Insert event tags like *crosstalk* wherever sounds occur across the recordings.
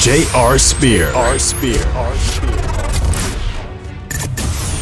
J.R. Spear. R. Spear. R. Spear.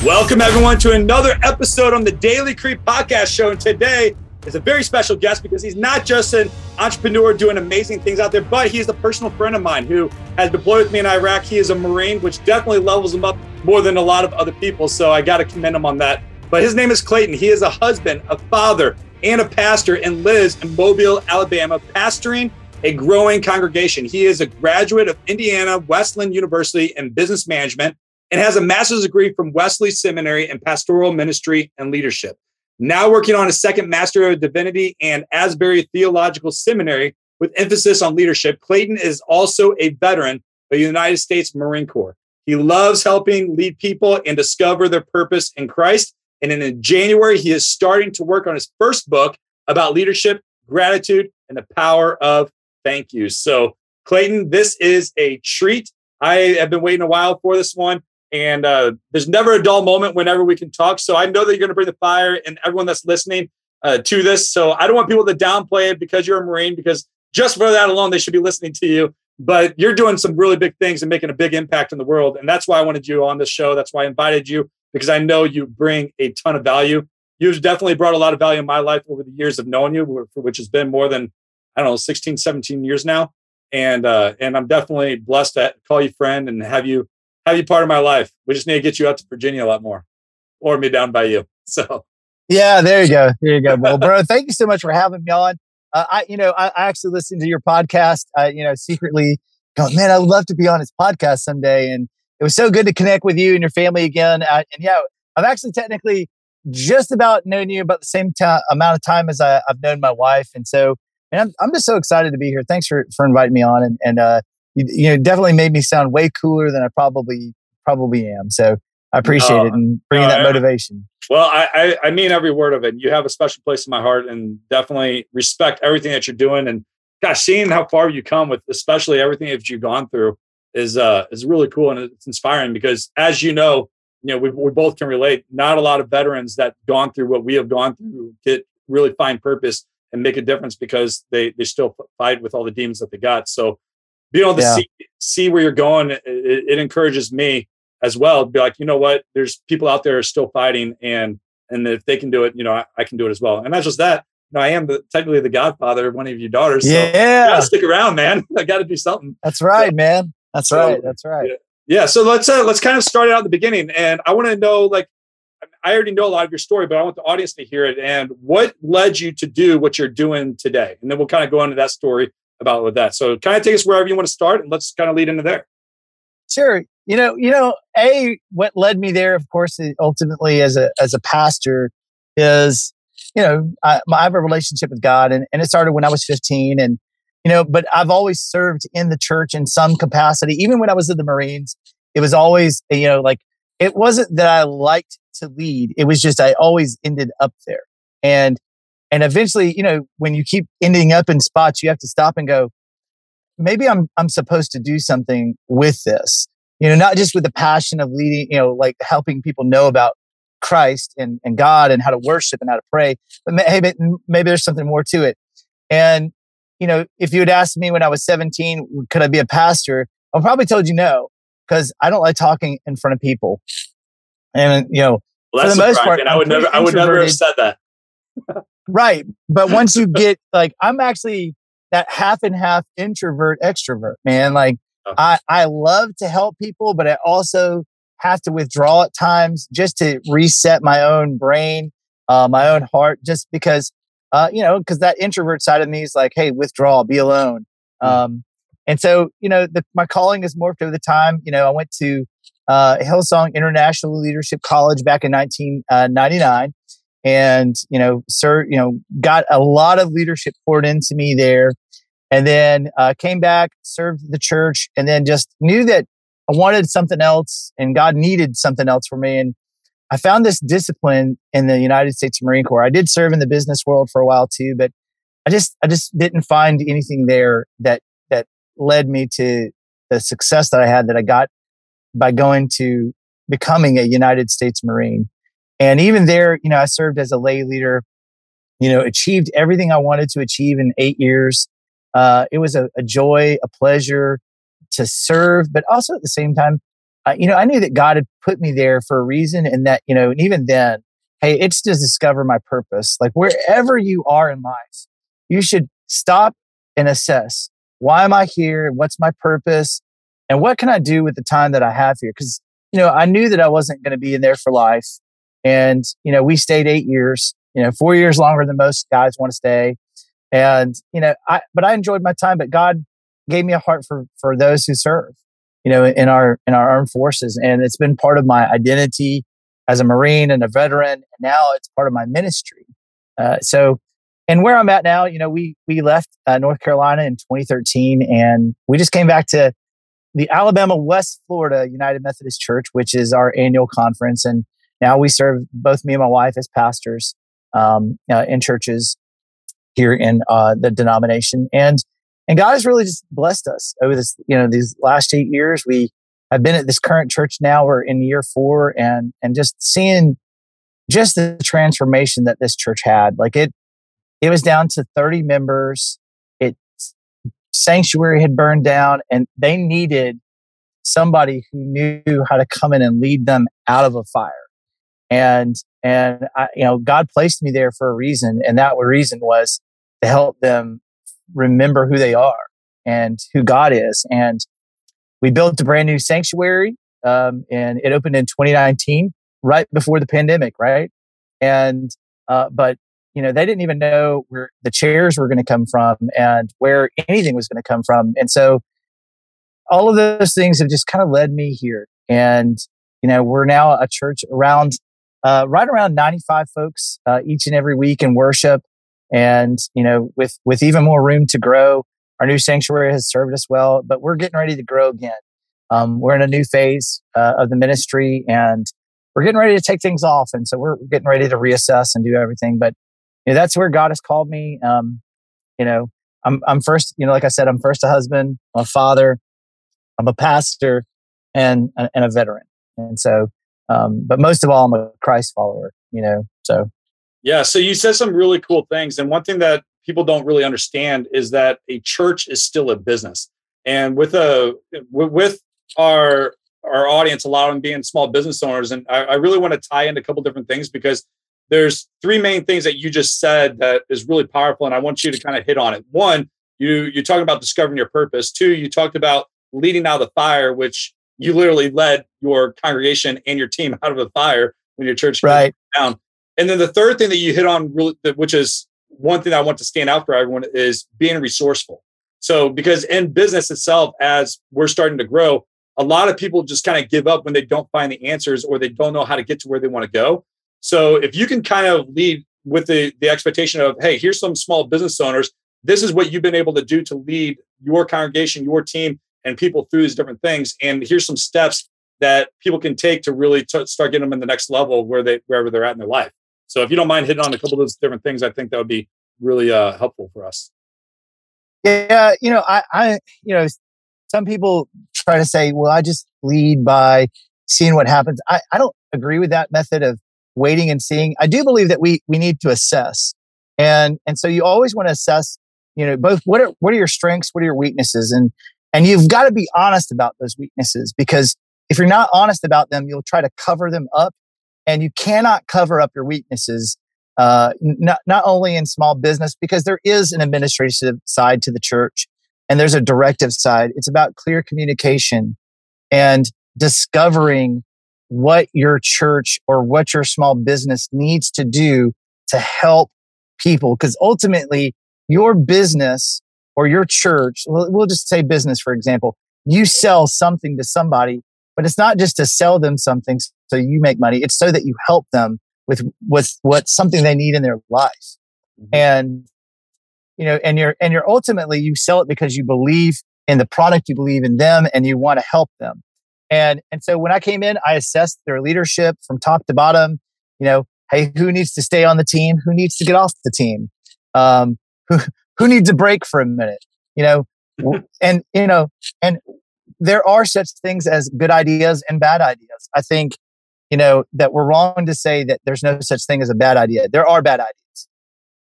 Welcome, everyone, to another episode on the Daily Creed Podcast Show. And today is a very special guest because he's not just an entrepreneur doing amazing things out there, but he's a personal friend of mine who has deployed with me in Iraq. He is a Marine, which definitely levels him up more than a lot of other people. So I got to commend him on that. But his name is Clayton. He is a husband, a father, and a pastor, and lives in Mobile, Alabama, pastoring a growing congregation. He is a graduate of Indiana Wesleyan University in business management and has a master's degree from Wesley Seminary in pastoral ministry and leadership. Now working on a second Master of Divinity and Asbury Theological Seminary with emphasis on leadership. Clayton is also a veteran of the United States Marine Corps. He loves helping lead people and discover their purpose in Christ. And in January, he is starting to work on his first book about leadership, gratitude, and the power of thank you. So, Clayton, this is a treat. I have been waiting a while for this one. And uh, there's never a dull moment whenever we can talk. So I know that you're going to bring the fire and everyone that's listening uh, to this. So I don't want people to downplay it because you're a Marine, because just for that alone, they should be listening to you. But you're doing some really big things and making a big impact in the world. And that's why I wanted you on this show. That's why I invited you, because I know you bring a ton of value. You've definitely brought a lot of value in my life over the years of knowing you, which has been more than I don't know, 16, 17 years now. And uh, and I'm definitely blessed to call you friend and have you have you part of my life. We just need to get you out to Virginia a lot more, or me down by you. *laughs* So yeah, there you go, there you go. Well, *laughs* bro, thank you so much for having me on. Uh, I, you know, I, I, actually listened to your podcast. I, you know, secretly go, man, I would love to be on his podcast someday. And it was so good to connect with you and your family again. Uh, and yeah, I've actually technically just about known you about the same ta- amount of time as I, have known my wife. And so and I'm, I'm just so excited to be here. Thanks for, for inviting me on. And, and uh, you, you know, definitely made me sound way cooler than I probably probably am. So I appreciate it and bringing that motivation. Well, I, I, I mean every word of it. You have a special place in my heart, and definitely respect everything that you're doing. And gosh, seeing how far you come with, especially everything that you've gone through, is uh is really cool and it's inspiring because, as you know, you know we we both can relate. Not a lot of veterans that gone through what we have gone through get really find purpose and make a difference because they they still fight with all the demons that they got. So being able to yeah. see see where you're going, it, it, encourages me as well. To be like, you know what? There's people out there are still fighting, and and if they can do it, you know, I, I can do it as well. And not just that. You know, I am the, technically the godfather of one of your daughters. So yeah, stick around, man. *laughs* I got to do something. That's right, so, man. That's so, right. That's right. Yeah. yeah. So let's uh, let's kind of start out at the beginning, and I want to know like I already know a lot of your story, but I want the audience to hear it. And what led you to do what you're doing today? And then we'll kind of go into that story about with that. So kind of take us wherever you want to start and let's kind of lead into there. Sure. You know, you know, a what led me there, of course, ultimately as a as a pastor is, you know, I, I have a relationship with God, and, and it started when I was 15, and you know, but I've always served in the church in some capacity. Even when I was in the Marines, it was always, you know, like it wasn't that I liked to lead. It was just I always ended up there. And and eventually, you know, when you keep ending up in spots, you have to stop and go, maybe I'm I'm supposed to do something with this. You know, not just with the passion of leading, you know, like helping people know about Christ and, and God and how to worship and how to pray, but maybe, maybe there's something more to it. And, you know, if you had asked me when I was 17, could I be a pastor? I probably told you no, because I don't like talking in front of people. And, you know, well, for the most part, I would never, I would never have said that. *laughs* right. But once you *laughs* get like, I'm actually that half and half introvert extrovert, man. Like oh. I, I love to help people, but I also have to withdraw at times just to reset my own brain, uh, my own heart, just because, uh, you know, because that introvert side of me is like, hey, withdraw, be alone. Mm. Um, and so, you know, the, my calling has morphed over the time. You know, I went to uh, Hillsong International Leadership College back in 1999, uh, and you know, sir, you know, got a lot of leadership poured into me there, and then uh, came back, served the church, and then just knew that I wanted something else and God needed something else for me. And I found this discipline in the United States Marine Corps. I did serve in the business world for a while too, but I just I just didn't find anything there that that led me to the success that I had that I got by going to becoming a United States Marine. And even there, you know, I served as a lay leader, you know, achieved everything I wanted to achieve in eight years. Uh, it was a, a joy, a pleasure to serve, but also at the same time, uh, you know, I knew that God had put me there for a reason, and that you know, and even then, hey, it's to discover my purpose. Like wherever you are in life, you should stop and assess why am I here? What's my purpose? And what can I do with the time that I have here? Because, you know, I knew that I wasn't going to be in there for life. And, you know, we stayed eight years, you know, four years longer than most guys want to stay. And, you know, I, but I enjoyed my time, but God gave me a heart for, for those who serve, you know, in our, in our armed forces. And it's been part of my identity as a Marine and a veteran. And now it's part of my ministry. Uh, so, and where I'm at now, you know, we, we left uh, North Carolina in 2013 and we just came back to the Alabama West Florida United Methodist Church, which is our annual conference. And now we serve both me and my wife as pastors um, uh, in churches here in uh, the denomination. And and God has really just blessed us over this, you know, these last eight years. We have been at this current church now. We're in year four, and and just seeing just the transformation that this church had. Like it, it was down to thirty members sanctuary had burned down and they needed somebody who knew how to come in and lead them out of a fire. And and I, you know, God placed me there for a reason, and that reason was to help them remember who they are and who God is. And we built a brand new sanctuary, um, and it opened in 2019, right before the pandemic, right? And uh, but you know, they didn't even know where the chairs were going to come from and where anything was going to come from. And so all of those things have just kind of led me here. And, you know, we're now a church around, uh, right around 95 folks uh, each and every week in worship. And, you know, with, with even more room to grow, our new sanctuary has served us well, but we're getting ready to grow again. Um, we're in a new phase uh, of the ministry and we're getting ready to take things off. And so we're getting ready to reassess and do everything. But know, that's where God has called me. Um, you know, I'm I'm first, you know, like I said, I'm first a husband, I'm a father, I'm a pastor, and and a veteran. And so, um, but most of all, I'm a Christ follower. You know, so yeah. So you said some really cool things, and one thing that people don't really understand is that a church is still a business, and with a with our our audience, a lot of them being small business owners, and I, I really want to tie in a couple different things because there's three main things that you just said that is really powerful and i want you to kind of hit on it. One you you're talking about discovering your purpose. Two you talked about leading out of the fire which you literally led your congregation and your team out of the fire when your church right. down. And then the third thing that you hit on really which is one thing i want to stand out for everyone is being resourceful. So because in business itself as we're starting to grow a lot of people just kind of give up when they don't find the answers or they don't know how to get to where they want to go so if you can kind of lead with the, the expectation of, hey, here's some small business owners, this is what you've been able to do to lead your congregation, your team, and people through these different things. And here's some steps that people can take to really t- start getting them in the next level where they wherever they're at in their life. So if you don't mind hitting on a couple of those different things, I think that would be really uh, helpful for us. Yeah, you know, I, I, you know, some people try to say, well, I just lead by seeing what happens. I, I don't agree with that method of waiting and seeing. I do believe that we we need to assess, and and so you always want to assess. You know, both what are what are your strengths, what are your weaknesses, and and you've got to be honest about those weaknesses because if you're not honest about them, you'll try to cover them up, and you cannot cover up your weaknesses. Uh, not not only in small business because there is an administrative side to the church, and there's a directive side. It's about clear communication and discovering what your church or what your small business needs to do to help people. Because ultimately, your business or your church, we'll just say business, for example, you sell something to somebody, but it's not just to sell them something so you make money. It's so that you help them with, with what something they need in their life. Mm-hmm. And, you know, and you're, and you're ultimately, you sell it because you believe in the product, you believe in them and you want to help them. And and so when I came in, I assessed their leadership from top to bottom. You know, hey, who needs to stay on the team? Who needs to get off the team? Um, who who needs a break for a minute? You know, *laughs* and you know, and there are such things as good ideas and bad ideas. I think, you know, that we're wrong to say that there's no such thing as a bad idea. There are bad ideas.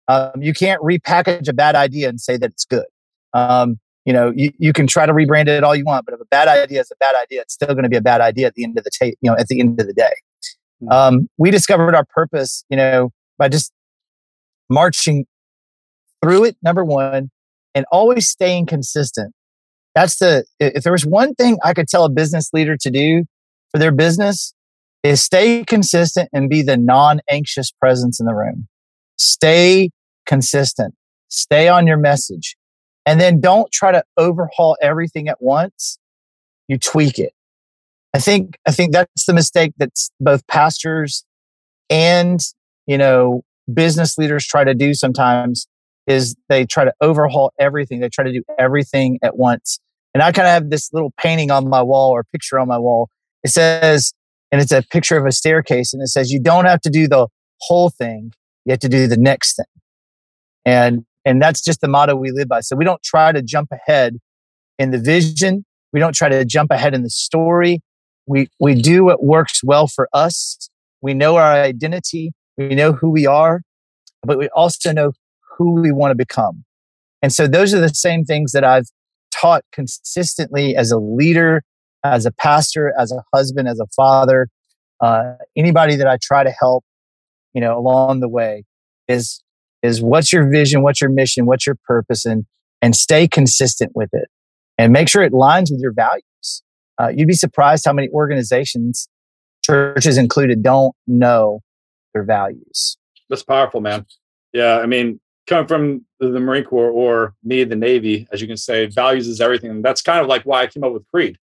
Um, you can't repackage a bad idea and say that it's good. Um, you know, you, you can try to rebrand it all you want, but if a bad idea is a bad idea, it's still going to be a bad idea at the end of the tape, you know, at the end of the day. Hmm. Um, we discovered our purpose, you know, by just marching through it, number one, and always staying consistent. That's the, if there was one thing I could tell a business leader to do for their business, is stay consistent and be the non anxious presence in the room. Stay consistent, stay on your message, and then don't try to overhaul everything at once. You tweak it. I think, I think that's the mistake that both pastors and, you know, business leaders try to do sometimes is they try to overhaul everything. They try to do everything at once. And I kind of have this little painting on my wall or picture on my wall. It says, and it's a picture of a staircase, and it says, you don't have to do the whole thing, you have to do the next thing. And and that's just the motto we live by. So we don't try to jump ahead in the vision. We don't try to jump ahead in the story. We we do what works well for us. We know our identity. We know who we are, but we also know who we want to become. And so those are the same things that I've taught consistently as a leader, as a pastor, as a husband, as a father, uh, anybody that I try to help, you know, along the way is is what's your vision, what's your mission, what's your purpose, and and stay consistent with it, and make sure it lines with your values. Uh, you'd be surprised how many organizations, churches included, don't know their values. That's powerful, man. Yeah, I mean, come from the Marine Corps or me, the Navy, as you can say, values is everything. And that's kind of like why I came up with Creed.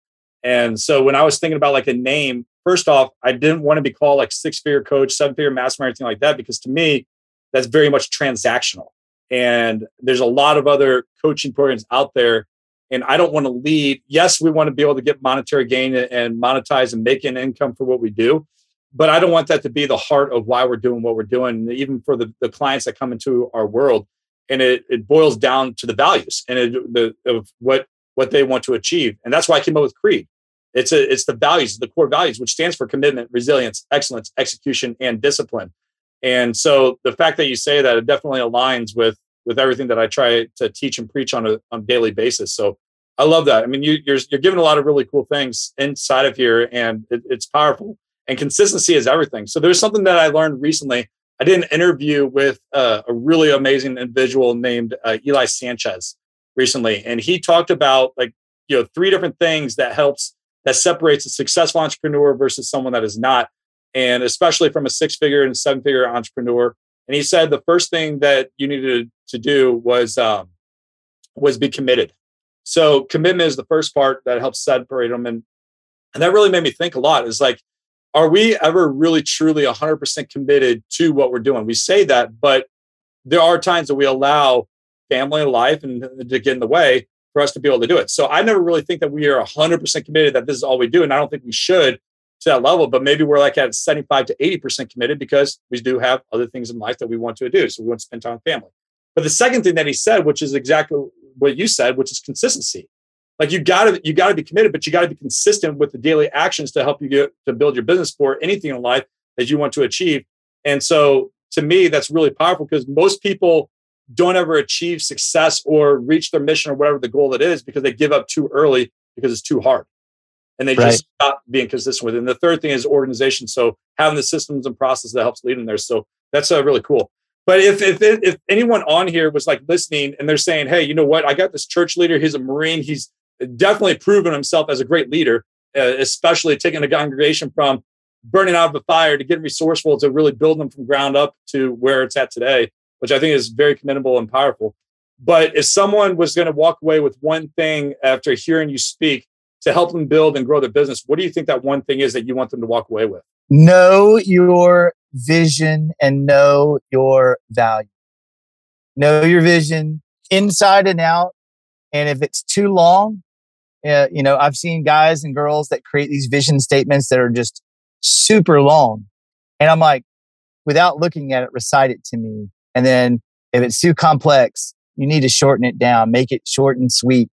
And so when I was thinking about like a name, first off, I didn't want to be called like six figure coach, seven figure mastermind, anything like that, because to me, that's very much transactional. And there's a lot of other coaching programs out there. And I don't want to lead. Yes, we want to be able to get monetary gain and monetize and make an income for what we do but I don't want that to be the heart of why we're doing what we're doing, even for the, the clients that come into our world. And it, it boils down to the values and it, the of what what they want to achieve. And that's why I came up with Creed. It's a, it's the values, the core values, which stands for commitment, resilience, excellence, execution, and discipline. And so the fact that you say that it definitely aligns with with everything that I try to teach and preach on a on a daily basis. So I love that. I mean, you, you're you're giving a lot of really cool things inside of here, and it, it's powerful and consistency is everything. So there's something that I learned recently. I did an interview with uh, a really amazing individual named uh, Eli Sanchez recently, and he talked about like you know three different things that helps that separates a successful entrepreneur versus someone that is not, and especially from a six figure and seven figure entrepreneur. And he said the first thing that you needed to do was um, was be committed. So commitment is the first part that helps separate them, and and that really made me think a lot. Is like are we ever really truly 100% committed to what we're doing? We say that, but there are times that we allow family and life and to get in the way for us to be able to do it. So I never really think that we are 100% committed that this is all we do. And I don't think we should to that level, but maybe we're like at 75 to 80% committed because we do have other things in life that we want to do. So we want to spend time with family. But the second thing that he said, which is exactly what you said, which is consistency. Like you gotta you gotta be committed, but you gotta be consistent with the daily actions to help you get to build your business for anything in life that you want to achieve. And so to me, that's really powerful because most people don't ever achieve success or reach their mission or whatever the goal that is because they give up too early because it's too hard. And they right. just stop being consistent with it. And the third thing is organization. So having the systems and process that helps lead them there. So that's uh, really cool. But if, if if anyone on here was like listening and they're saying, "Hey, you know what? I got this church leader. He's a Marine. He's definitely proven himself as a great leader, uh, especially taking a congregation from burning out of the fire to getting resourceful to really build them from ground up to where it's at today, which I think is very commendable and powerful. But if someone was going to walk away with one thing after hearing you speak to help them build and grow their business, what do you think that one thing is that you want them to walk away with? Know your vision and know your value. Know your vision inside and out. And if it's too long, uh, you know, I've seen guys and girls that create these vision statements that are just super long. And I'm like, without looking at it, recite it to me. And then if it's too complex, you need to shorten it down, make it short and sweet.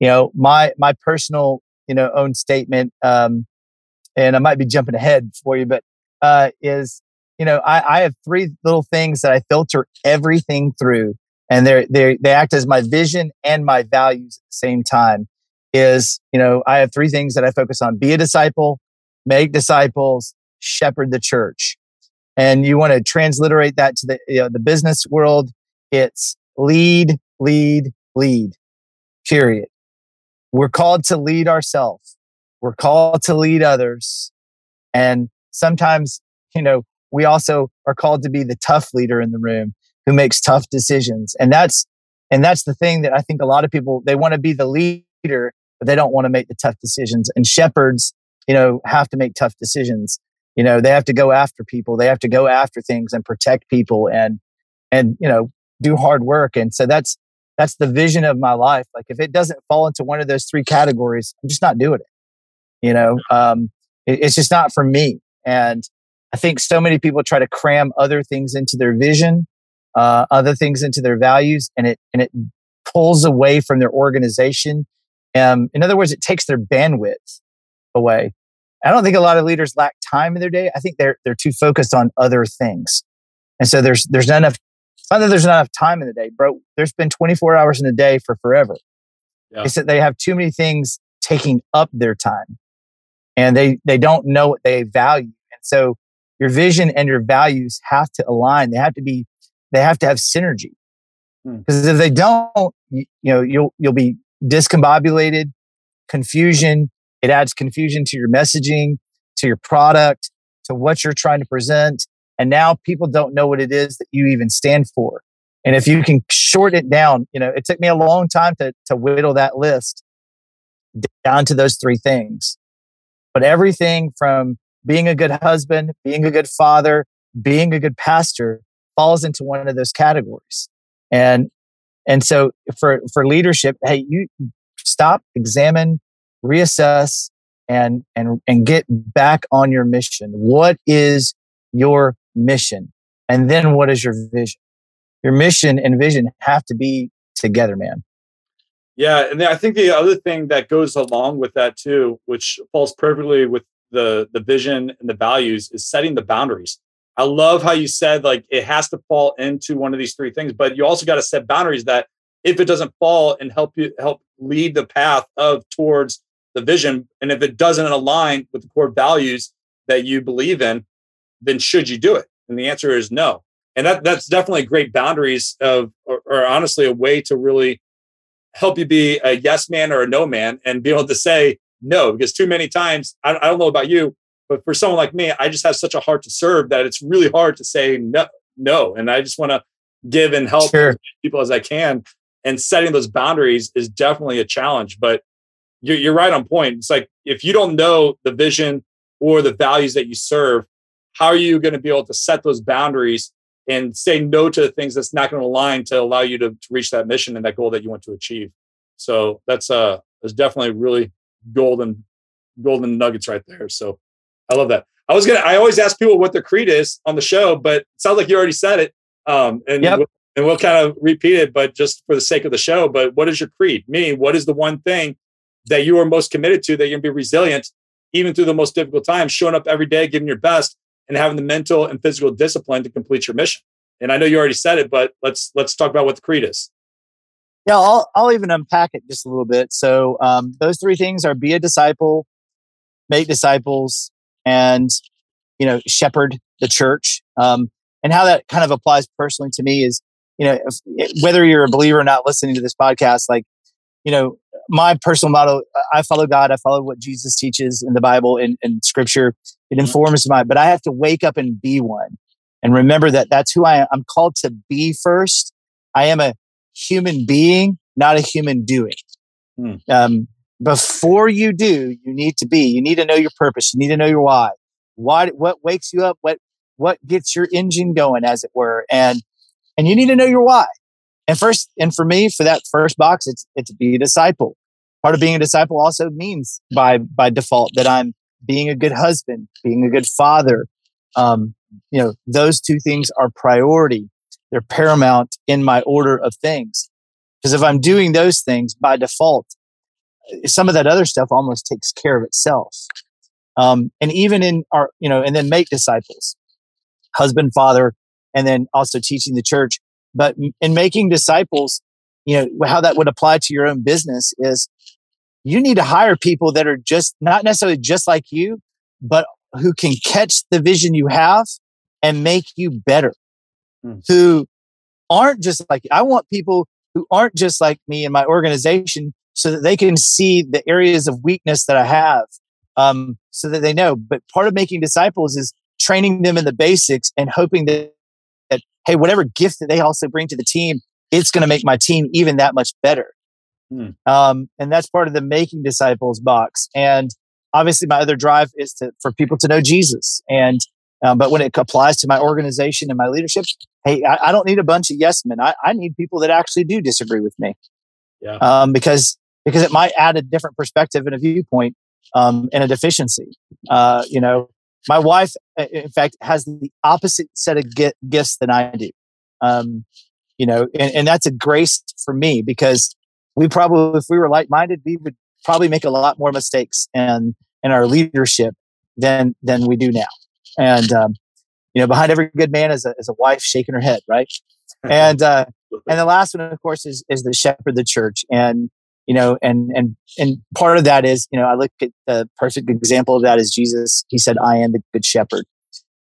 You know, my, my personal, you know, own statement, um, and I might be jumping ahead for you, but, uh, is, you know, I, I have three little things that I filter everything through and they're, they they act as my vision and my values at the same time is, you know, I have three things that I focus on. Be a disciple, make disciples, shepherd the church. And you want to transliterate that to the, you know, the business world. It's lead, lead, lead, period. We're called to lead ourselves. We're called to lead others. And sometimes, you know, we also are called to be the tough leader in the room who makes tough decisions. And that's, and that's the thing that I think a lot of people, they want to be the leader, but they don't want to make the tough decisions. And shepherds, you know, have to make tough decisions. You know, they have to go after people. They have to go after things and protect people and, and, you know, do hard work. And so that's, that's the vision of my life. Like if it doesn't fall into one of those three categories, I'm just not doing it. You know, um, it, it's just not for me. And I think so many people try to cram other things into their vision, uh, other things into their values, and it and it pulls away from their organization. Um, in other words, it takes their bandwidth away. I don't think a lot of leaders lack time in their day. I think they're they're too focused on other things, and so there's there's not enough. Not that there's not enough time in the day, bro. There's been 24 hours in a day for forever. Yeah. It's that they have too many things taking up their time, and they they don't know what they value. And so your vision and your values have to align. They have to be they have to have synergy. Because hmm. if they don't, you, you know, you'll you'll be discombobulated, confusion. It adds confusion to your messaging, to your product, to what you're trying to present. And now people don't know what it is that you even stand for. And if you can short it down, you know, it took me a long time to, to whittle that list down to those three things. But everything from being a good husband, being a good father, being a good pastor falls into one of those categories. And and so for for leadership, hey, you stop, examine, reassess, and and and get back on your mission. What is your mission? And then what is your vision? Your mission and vision have to be together, man. Yeah, and I think the other thing that goes along with that too, which falls perfectly with the the vision and the values, is setting the boundaries. I love how you said like it has to fall into one of these three things, but you also got to set boundaries that if it doesn't fall and help you help lead the path of towards the vision, and if it doesn't align with the core values that you believe in, then should you do it? And the answer is no. And that that's definitely great boundaries of, or, or honestly, a way to really help you be a yes man or a no man and be able to say no because too many times I, I don't know about you but for someone like me, I just have such a heart to serve that it's really hard to say no. No, and I just want to give and help sure. as people as I can. And setting those boundaries is definitely a challenge. But you're, you're right on point. It's like if you don't know the vision or the values that you serve, how are you going to be able to set those boundaries and say no to the things that's not going to align to allow you to, to reach that mission and that goal that you want to achieve? So that's uh that's definitely really golden golden nuggets right there. So I love that. I was gonna. I always ask people what their creed is on the show, but it sounds like you already said it. Um, and yep. we'll, and we'll kind of repeat it, but just for the sake of the show. But what is your creed? Me, what is the one thing that you are most committed to that you're gonna be resilient even through the most difficult times, showing up every day, giving your best, and having the mental and physical discipline to complete your mission. And I know you already said it, but let's let's talk about what the creed is. Yeah, I'll I'll even unpack it just a little bit. So um, those three things are: be a disciple, make disciples, and you know shepherd the church um, and how that kind of applies personally to me is you know if, whether you're a believer or not listening to this podcast like you know my personal motto i follow god i follow what jesus teaches in the bible and in, in scripture it mm-hmm. informs my but i have to wake up and be one and remember that that's who i am i'm called to be first i am a human being not a human doing hmm. um, before you do, you need to be. You need to know your purpose. You need to know your why. Why? What wakes you up? What what gets your engine going, as it were? And and you need to know your why. And first, and for me, for that first box, it's it's be a disciple. part of being a disciple also means by by default that I'm being a good husband, being a good father. Um, you know, those two things are priority. They're paramount in my order of things. Because if I'm doing those things by default, some of that other stuff almost takes care of itself. Um, and even in our, you know, and then make disciples, husband, father, and then also teaching the church. But in making disciples, you know, how that would apply to your own business is you need to hire people that are just not necessarily just like you, but who can catch the vision you have and make you better. Hmm. Who aren't just like I want people who aren't just like me in my organization so that they can see the areas of weakness that I have um, so that they know. But part of making disciples is training them in the basics and hoping that hey, whatever gift that they also bring to the team, it's going to make my team even that much better. Hmm. Um, and that's part of the making disciples box. And obviously, my other drive is to for people to know Jesus. And um, but when it applies to my organization and my leadership, hey, I, I don't need a bunch of yes men. I, I, need people that actually do disagree with me. Yeah. Um, because because it might add a different perspective and a viewpoint um, and a deficiency. Uh, you know, my wife, in fact, has the opposite set of gifts than I do. Um, you know, and, and that's a grace for me because we probably, if we were like minded, we would probably make a lot more mistakes and in our leadership than than we do now. And um, you know, behind every good man is a is a wife shaking her head, right? *laughs* and uh, and the last one, of course, is is the shepherd the church. And you know, and and and part of that is, you know, I look at the perfect example of that is Jesus. He said, "I am the good shepherd,"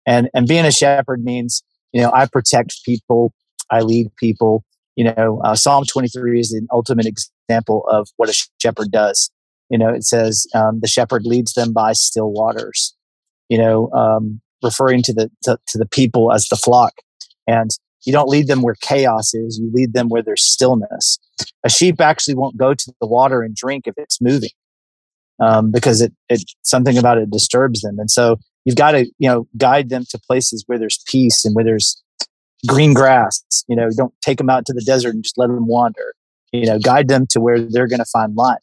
and and being a shepherd means, you know, I protect people, I lead people. You know, uh, Psalm 23 is an ultimate example of what a shepherd does. You know, it says um, the shepherd leads them by still waters. You know, um, referring to the to, to the people as the flock, and you don't lead them where chaos is, you lead them where there's stillness. A sheep actually won't go to the water and drink if it's moving um, because it, it something about it disturbs them. And so you've got to you know guide them to places where there's peace and where there's green grass. You know, don't take them out to the desert and just let them wander. You know, guide them to where they're going to find life.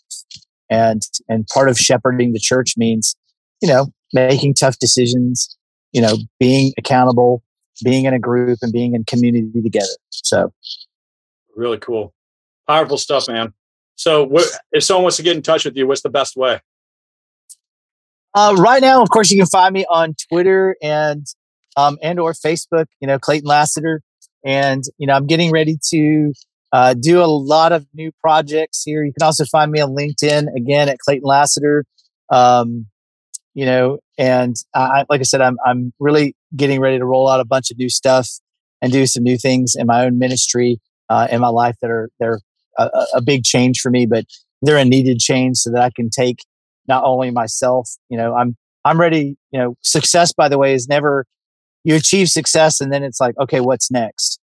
And and part of shepherding the church means, you know, making tough decisions, you know, being accountable, being in a group and being in community together. So, really cool, powerful stuff, man. So, what, if someone wants to get in touch with you, what's the best way? Uh, right now, of course, you can find me on Twitter and um, and or Facebook. You know, Clayton Lassiter, and you know, I'm getting ready to uh, do a lot of new projects here. You can also find me on LinkedIn again at Clayton Lassiter. Um, you know, and I, like I said, I'm I'm really getting ready to roll out a bunch of new stuff and do some new things in my own ministry uh, in my life that are they're a, a big change for me, but they're a needed change so that I can take not only myself, you know, I'm I'm ready. You know, success, by the way, is never you achieve success and then it's like, okay, what's next?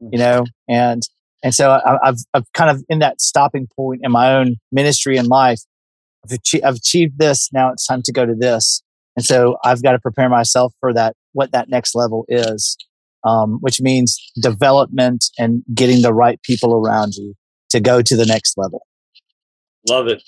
You mm-hmm. know, and and so I, I've I've kind of in that stopping point in my own ministry and life. I've achieved, I've achieved this. Now it's time to go to this. And so I've got to prepare myself for that, what that next level is, um, which means development and getting the right people around you to go to the next level. Love it.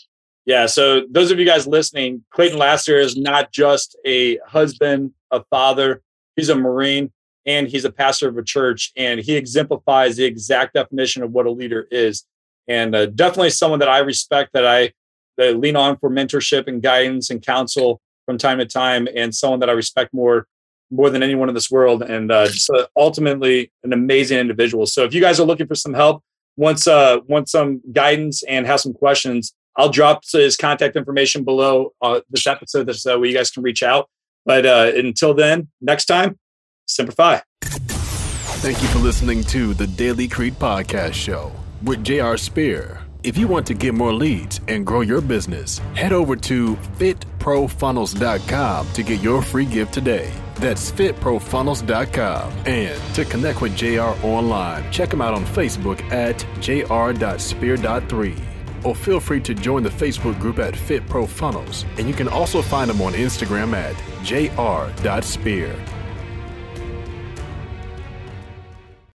Yeah. So those of you guys listening, Clayton Lassiter is not just a husband, a father, he's a Marine and he's a pastor of a church and he exemplifies the exact definition of what a leader is. And uh, definitely someone that I respect that I that lean on for mentorship and guidance and counsel from time to time, and someone that I respect more more than anyone in this world, and uh, just uh, ultimately an amazing individual. So if you guys are looking for some help, once uh, want some guidance and have some questions, I'll drop his contact information below uh, this episode, so you guys can reach out. But uh, until then, next time, Semper Fi. Thank you for listening to the Daily Creed Podcast Show with J.R. Spear. If you want to get more leads and grow your business, head over to fitprofunnels.com to get your free gift today. That's fitprofunnels.com. And to connect with JR online, check him out on Facebook at jr.spear.3 or feel free to join the Facebook group at Fit Pro Funnels. And you can also find him on Instagram at jr.spear.